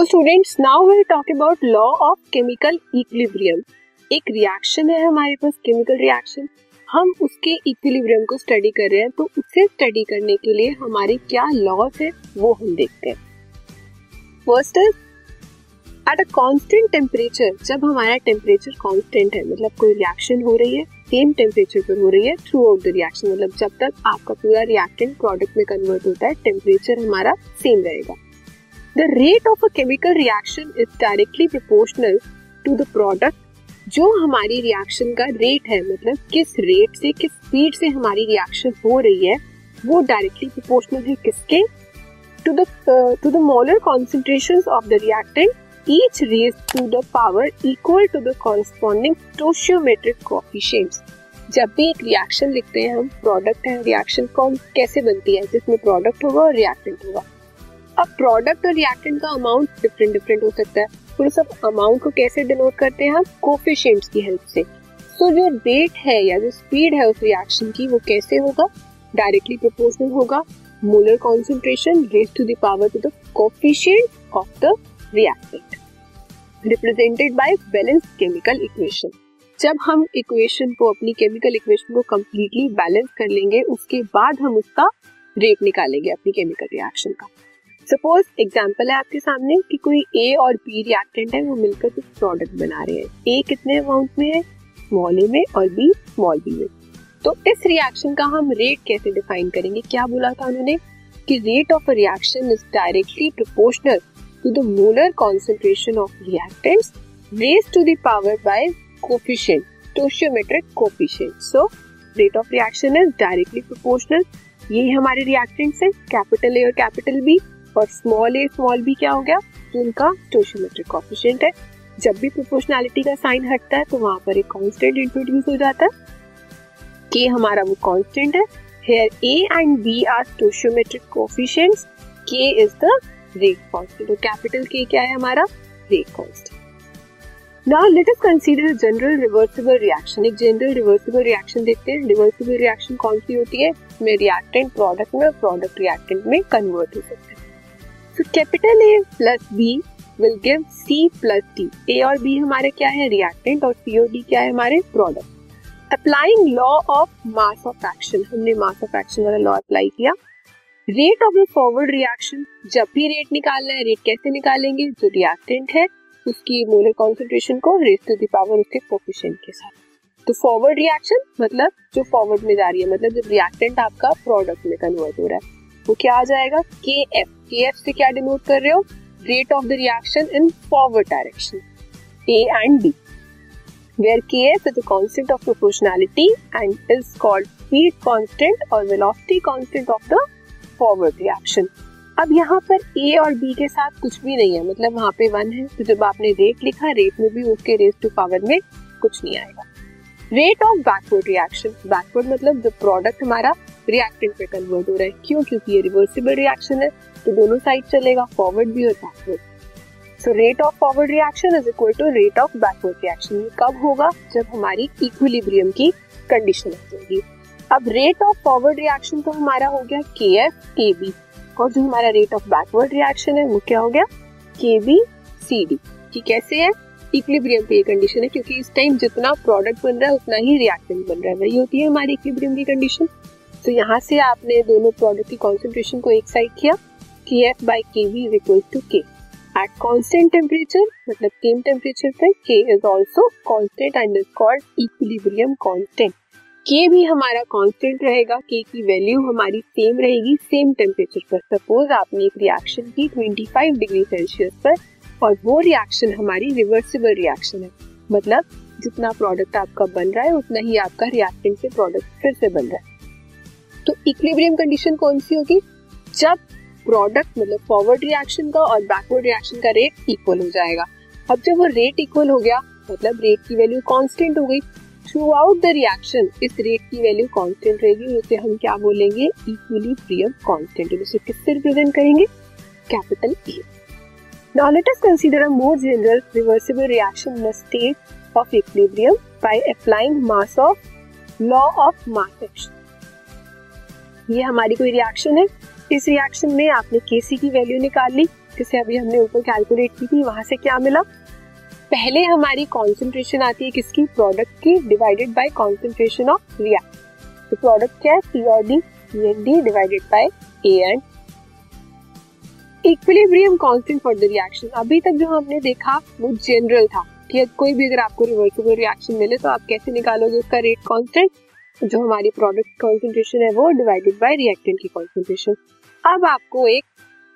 So students now will talk about law of chemical equilibrium एक reaction है हमारे पास chemical reaction हम उसके इक्विलिब्रियम को स्टडी कर रहे हैं तो उसे स्टडी करने के लिए हमारे क्या लॉज है, वो हम देखते हैं. First is at a constant temperature जब हमारा टेम्परेचर कांस्टेंट है मतलब कोई रिएक्शन हो रही है सेम टेम्परेचर पर हो रही है थ्रू आउट द रिएक्शन मतलब जब तक आपका पूरा रिएक्टेंट प्रोडक्ट में कन्वर्ट होता है टेम्परेचर हमारा सेम रहेगा. The rate of a chemical reaction is directly proportional to the product जो हमारी रिएक्शन का रेट है मतलब किस रेट से, किस स्पीड से हमारी रिएक्शन हो रही है, वो डायरेक्टली प्रोपोर्शनल है किसके? To the to the molar concentration of the reactant each raise to the power equal to the corresponding stoichiometric coefficients जब भी एक रिएक्शन लिखते हैं हम प्रोडक्ट है रिएक्शन कौन, कैसे बनती है, जिसमें प्रोडक्ट होगा और रिएक्टेंट होगा। अब प्रोडक्ट और रिएक्टेंट का अमाउंट डिफरेंट डिफरेंट हो सकता है। तो सब अमाउंट को कैसे डिनोट करते हैं हम? कोफिशिएंट्स की हेल्प से। So, जो रेट है या जो स्पीड है उस रिएक्शन की वो कैसे होगा? डायरेक्टली प्रोपोर्शनल होगा। Molar concentration raise to the power to the coefficient of the reactant represented by balance chemical equation जब हम इक्वेशन को अपनी केमिकल इक्वेशन को कंप्लीटली बैलेंस कर लेंगे उसके बाद हम उसका रेट निकालेंगे अपनी केमिकल रिएक्शन का। सपोज़ एग्ज़ाम्पल है आपके सामने कि कोई ए और बी रिएक्टेंट है, वो मिलकर कुछ प्रोडक्ट बना रहे हैं। ए कितने अमाउंट में है? स्मॉल ए में और बी स्मॉल बी में। तो इस रिएक्शन का हम रेट कैसे डिफाइन करेंगे? क्या बोला था उन्होंने? कि rate of reaction is directly proportional to the molar concentration of reactants raise to the power by coefficient stoichiometric coefficient so rate of reaction is directly proportional ये हमारे रिएक्टेंट्स हैं कैपिटल ए और कैपिटल बी और small ए small B क्या हो गया? जो उनका स्टोशियोमेट्रिक कोफिशिएंट है। जब भी प्रोपोर्शनैलिटी का साइन हटता है तो वहाँ पर एक कांस्टेंट इंट्रोड्यूस हो जाता है। के हमारा वो कांस्टेंट है। Here A and B are stoichiometric coefficients K is the rate constant तो कैपिटल के क्या है हमारा? Rate constant now let us consider general reversible reaction एक जनरल रिवर्सिबल रिएक्शन देखते हैं। रिवर्सिबल रिएक्शन कौन सी होती है? इसमें रिएक्टेंट प्रोडक्ट में प्रोडक्ट रिएक्टेंट में कन्वर्ट हो सकता है। तो capital A plus B will give C plus D A और बी हमारे क्या है? रिएक्टेंट और सी और डी क्या है हमारे? Product applying law of mass of action हमने मास ऑफ़ एक्शन वाला लॉ अप्लाई किया। Rate of the forward reaction जब भी रेट निकालना है रेट कैसे निकालेंगे? जो रिएक्टेंट है, उसकी मोलर कॉन्सेंट्रेशन को रेस टू द पावर उसके कोफिशिएंट के साथ। तो फॉरवर्ड रिएक्शन मतलब जो फॉरवर्ड में जा रही है मतलब जब रिएक्टेंट आपका प्रोडक्ट में कन्वर्ट हो रहा है, वो क्या आ जाएगा? के एफ़ के एफ़ से क्या डिनोट कर रहे हो rate of the reaction in forward direction A and B where kf is a constant of proportionality and is called speed constant or velocity constant of the forward reaction. अब यहाँ पर ए और B के साथ कुछ भी नहीं है मतलब वहाँ पे वन है तो जब आपने रेट लिखा रेट में भी उसके रेस टू पावर में कुछ नहीं आएगा। Rate of backward reaction backward मतलब जो प्रोडक्ट हमारा रिएक्टेंट पे कन्वर्ट हो रहा है। क्यों? क्योंकि ये रिवर्सिबल रिएक्शन है। तो दोनों साइड चलेगा फॉरवर्ड भी और backward so rate of forward reaction is equal to rate of backward reaction कब होगा? जब हमारी इक्विलिब्रियम की कंडीशन आ जाएगी अब रेट ऑफ़ फॉरवर्ड रिएक्शन तो हमारा हो गया के एफ़ के बी और जो हमारा रेट ऑफ़ बैकवर्ड रिएक्शन है, वो क्या हो गया? के बी सी डी कि कैसे है? इक्विलिब्रियम पे ये कंडीशन है, क्योंकि इस टाइम जितना प्रोडक्ट बन रहा है, उतना ही रिएक्टेंट बन रहा है. वही होती है हमारी इक्विलिब्रियम की कंडीशन तो यहाँ से आपने दोनों प्रोडक्ट की कॉन्सेंट्रेशन को एक साइड किया. By K V is equal to K at constant temperature मतलब सेम टेम्परेचर पे K is also constant and is called equilibrium constant K भी हमारा कांस्टेंट रहेगा के की वैल्यू हमारी सेम रहेगी सेम टेम्परेचर पर. सपोज़ आपने एक रिएक्शन की 25 डिग्री सेल्सियस पर, और वो रिएक्शन हमारी रिवर्सिबल रिएक्शन है. मतलब जितना प्रोडक्ट आपका बन रहा है, उतना ही आपका रिएक्टेंट से प्रोडक्ट फिर से बन रहा है. तो इक्विलिब्रियम कंडीशन कौन सी होगी? जब प्रोडक्ट मतलब फॉरवर्ड रिएक्शन का और बैकवर्ड रिएक्शन का रेट इक्वल हो जाएगा। अब जब वो रेट इक्वल हो गया मतलब रेट की वैल्यू कांस्टेंट हो गई थ्रू आउट द रिएक्शन इस रेट की वैल्यू कांस्टेंट रहेगी, उसे हम क्या बोलेंगे? इक्विलिब्रियम कांस्टेंट उसे किससे रिप्रेजेंट करेंगे? Capital A now let us consider a more general reversible reaction in a state of equilibrium by applying mass of law of mass action ये हमारी कोई रिएक्शन है? इस रिएक्शन में आपने केसी की वैल्यू निकाल ली, जिसे अभी हमने ऊपर कैलकुलेट की थी, वहाँ से क्या मिला? पहले हमारी कॉन्सेंट्रेशन आती है किसकी? प्रोडक्ट की divided by concentration of react तो प्रोडक्ट क्या है? सी और D C and D divided by A and equilibrium constant for the reaction अभी तक जो हमने देखा, वो जनरल था। कि कोई भी अगर आपको रिवर्सिबल रिएक्शन मिले तो आप कैसे निकालोगे उसका रेट कांस्टेंट जो हमारी प्रोडक्ट कॉन्सेंट्रेशन है, वो डिवाइडेड बाय रिएक्टेंट की कॉन्सेंट्रेशन अब आपको एक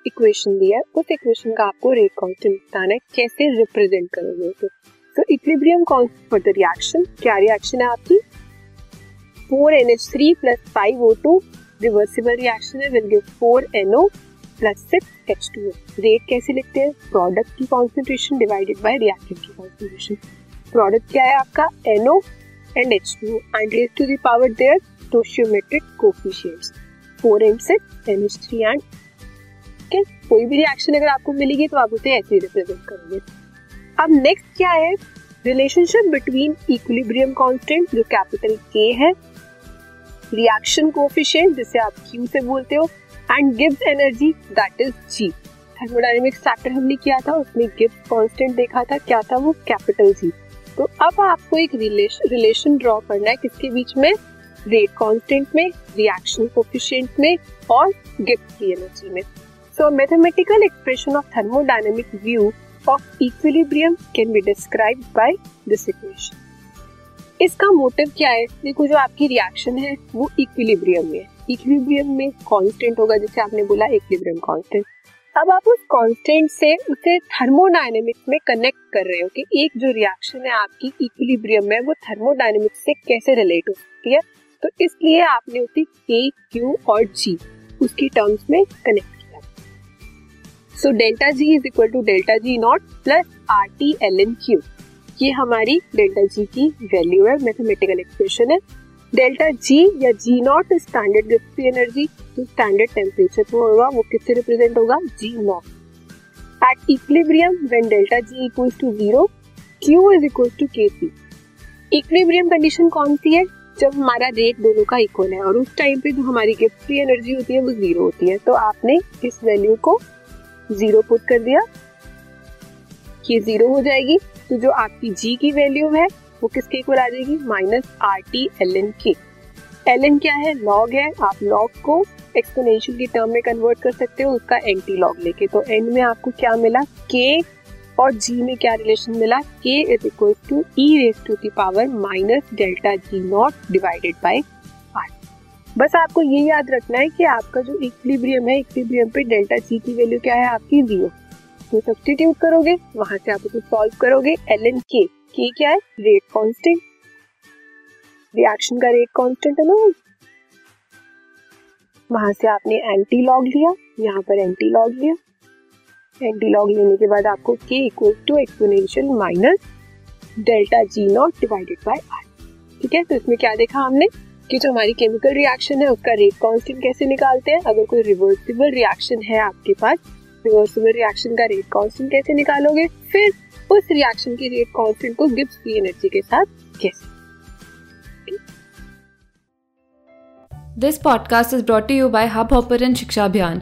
इक्वेशन दिया है। उस इक्वेशन का आपको रेट कांस्टेंट बताना है, कैसे रिप्रेजेंट करोगे तो equilibrium constant for the reaction क्या रिएक्शन है आपकी? 4NH3 plus 5O2 reversible reaction है will give 4NO plus 6H2O rate कैसे लिखते हैं? प्रोडक्ट की कॉन्सेंट्रेशन डिवाइडेड बाय रिएक्टेंट की कॉन्सेंट्रेशन प्रोडक्ट क्या है आपका? NO and H2O and raised to the power their 4 and 6 NH3 and ठीक है कोई भी रिएक्शन अगर आपको मिलेगी तो आप उसे ऐसे रिप्रेजेंट करोगे। अब नेक्स्ट क्या है? रिलेशनशिप बिटवीन इक्विलिब्रियम कांस्टेंट जो कैपिटल के है रिएक्शन कोफिशिएंट जिसे आप क्यू से बोलते हो and gives energy that is G thermodynamics chapter हमने किया था, उसमें गिव्स कांस्टेंट देखा था, क्या था वो? कैपिटल जी तो अब आपको एक रिलेशन ड्रॉ करना है, किसके बीच में? रेट कांस्टेंट में रिएक्शन कोफिशिएंट में और गिफ्ट की एनर्जी में. So mathematical expression of thermodynamic view of equilibrium can be describe by this equation इसका मोटिव क्या है? देखो, जो आपकी रिएक्शन है, वो इक्विलिब्रियम में इक्विलिब्रियम में कांस्टेंट होगा, जैसे आपने बोला इक्विलिब्रियम कांस्टेंट अब आप उस कांस्टेंट से उसे थर्मोडायनेमिक्स में कनेक्ट कर रहे हो कि एक जो रिएक्शन है आपकी इक्विलिब्रियम में वो थर्मोडायनेमिक्स से कैसे रिलेट हो सकती है? तो इसलिए आपने उसे के क्यू और जी उसकी टर्म्स में कनेक्ट किया। So delta G is equal to delta G naught plus R T L N Q ये हमारी डेल्टा जी की वैल्यू है मैथमेटिकल एक्सप्रेशन है। डेल्टा जी या जी नॉट स्टैंडर्ड गिफ्ट एनर्जी जो स्टैंडर्ड टेम्परेचर पर होगा, वो किससे रिप्रेजेंट होगा? G naught at equilibrium when delta G equals to zero Q is equals to K C equilibrium condition कौन सी है? जब हमारा रेट दोनों का इक्वल है और उस टाइम पे जो हमारी गिफ्ट फ्री एनर्जी होती है वो ज़ीरो होती है तो आपने इस वैल्यू को ज़ीरो पुट कर दिया। ये ज़ीरो हो जाएगी। तो जो आपकी जी की वैल्यू है, वो किसके इक्वल आ जाएगी? Minus R T L N K L N क्या है? लॉग है। आप लॉग को एक्सपोनेंशियल की टर्म में कन्वर्ट कर सकते हो, उसका एंटी लॉग लेके। तो एंड में आपको क्या मिला? के और जी में क्या रिलेशन मिला? K is equal to E raise to the power minus delta G naught divided by R बस आपको ये याद रखना है कि आपका जो इक्विलिब्रियम है इक्विलिब्रियम पे डेल्टा जी की वैल्यू क्या है आपकी? ज़ीरो तो सब्सटीट्यूट करोगे, वहाँ से आप उसे सॉल्व करोगे एल एन के क्या है? रेट कांस्टेंट रिएक्शन का रेट कांस्टेंट है ना? वहाँ से आपने एंटी लॉग लिया, यहाँ पर एंटी लॉग लिया. एंटी लॉग लेने के बाद आपको K equal to exponential minus delta G naught divided by R ठीक है? तो इसमें क्या देखा हमने? कि जो हमारी केमिकल रिएक्शन है, उसका रेट कांस्टेंट कैसे निकालते हैं? अगर कोई रिवर्सिबल रिएक्शन है आपके पास रिवर्सिबल रिएक्शन का रेट कांस्टेंट कैसे निकालोगे? फिर उस रिएक्शन की रेट कांस्टेंट को गिब्स की एनर्जी के साथ कैसे this podcast is brought you by Hub Hopper Shiksha Abhiyan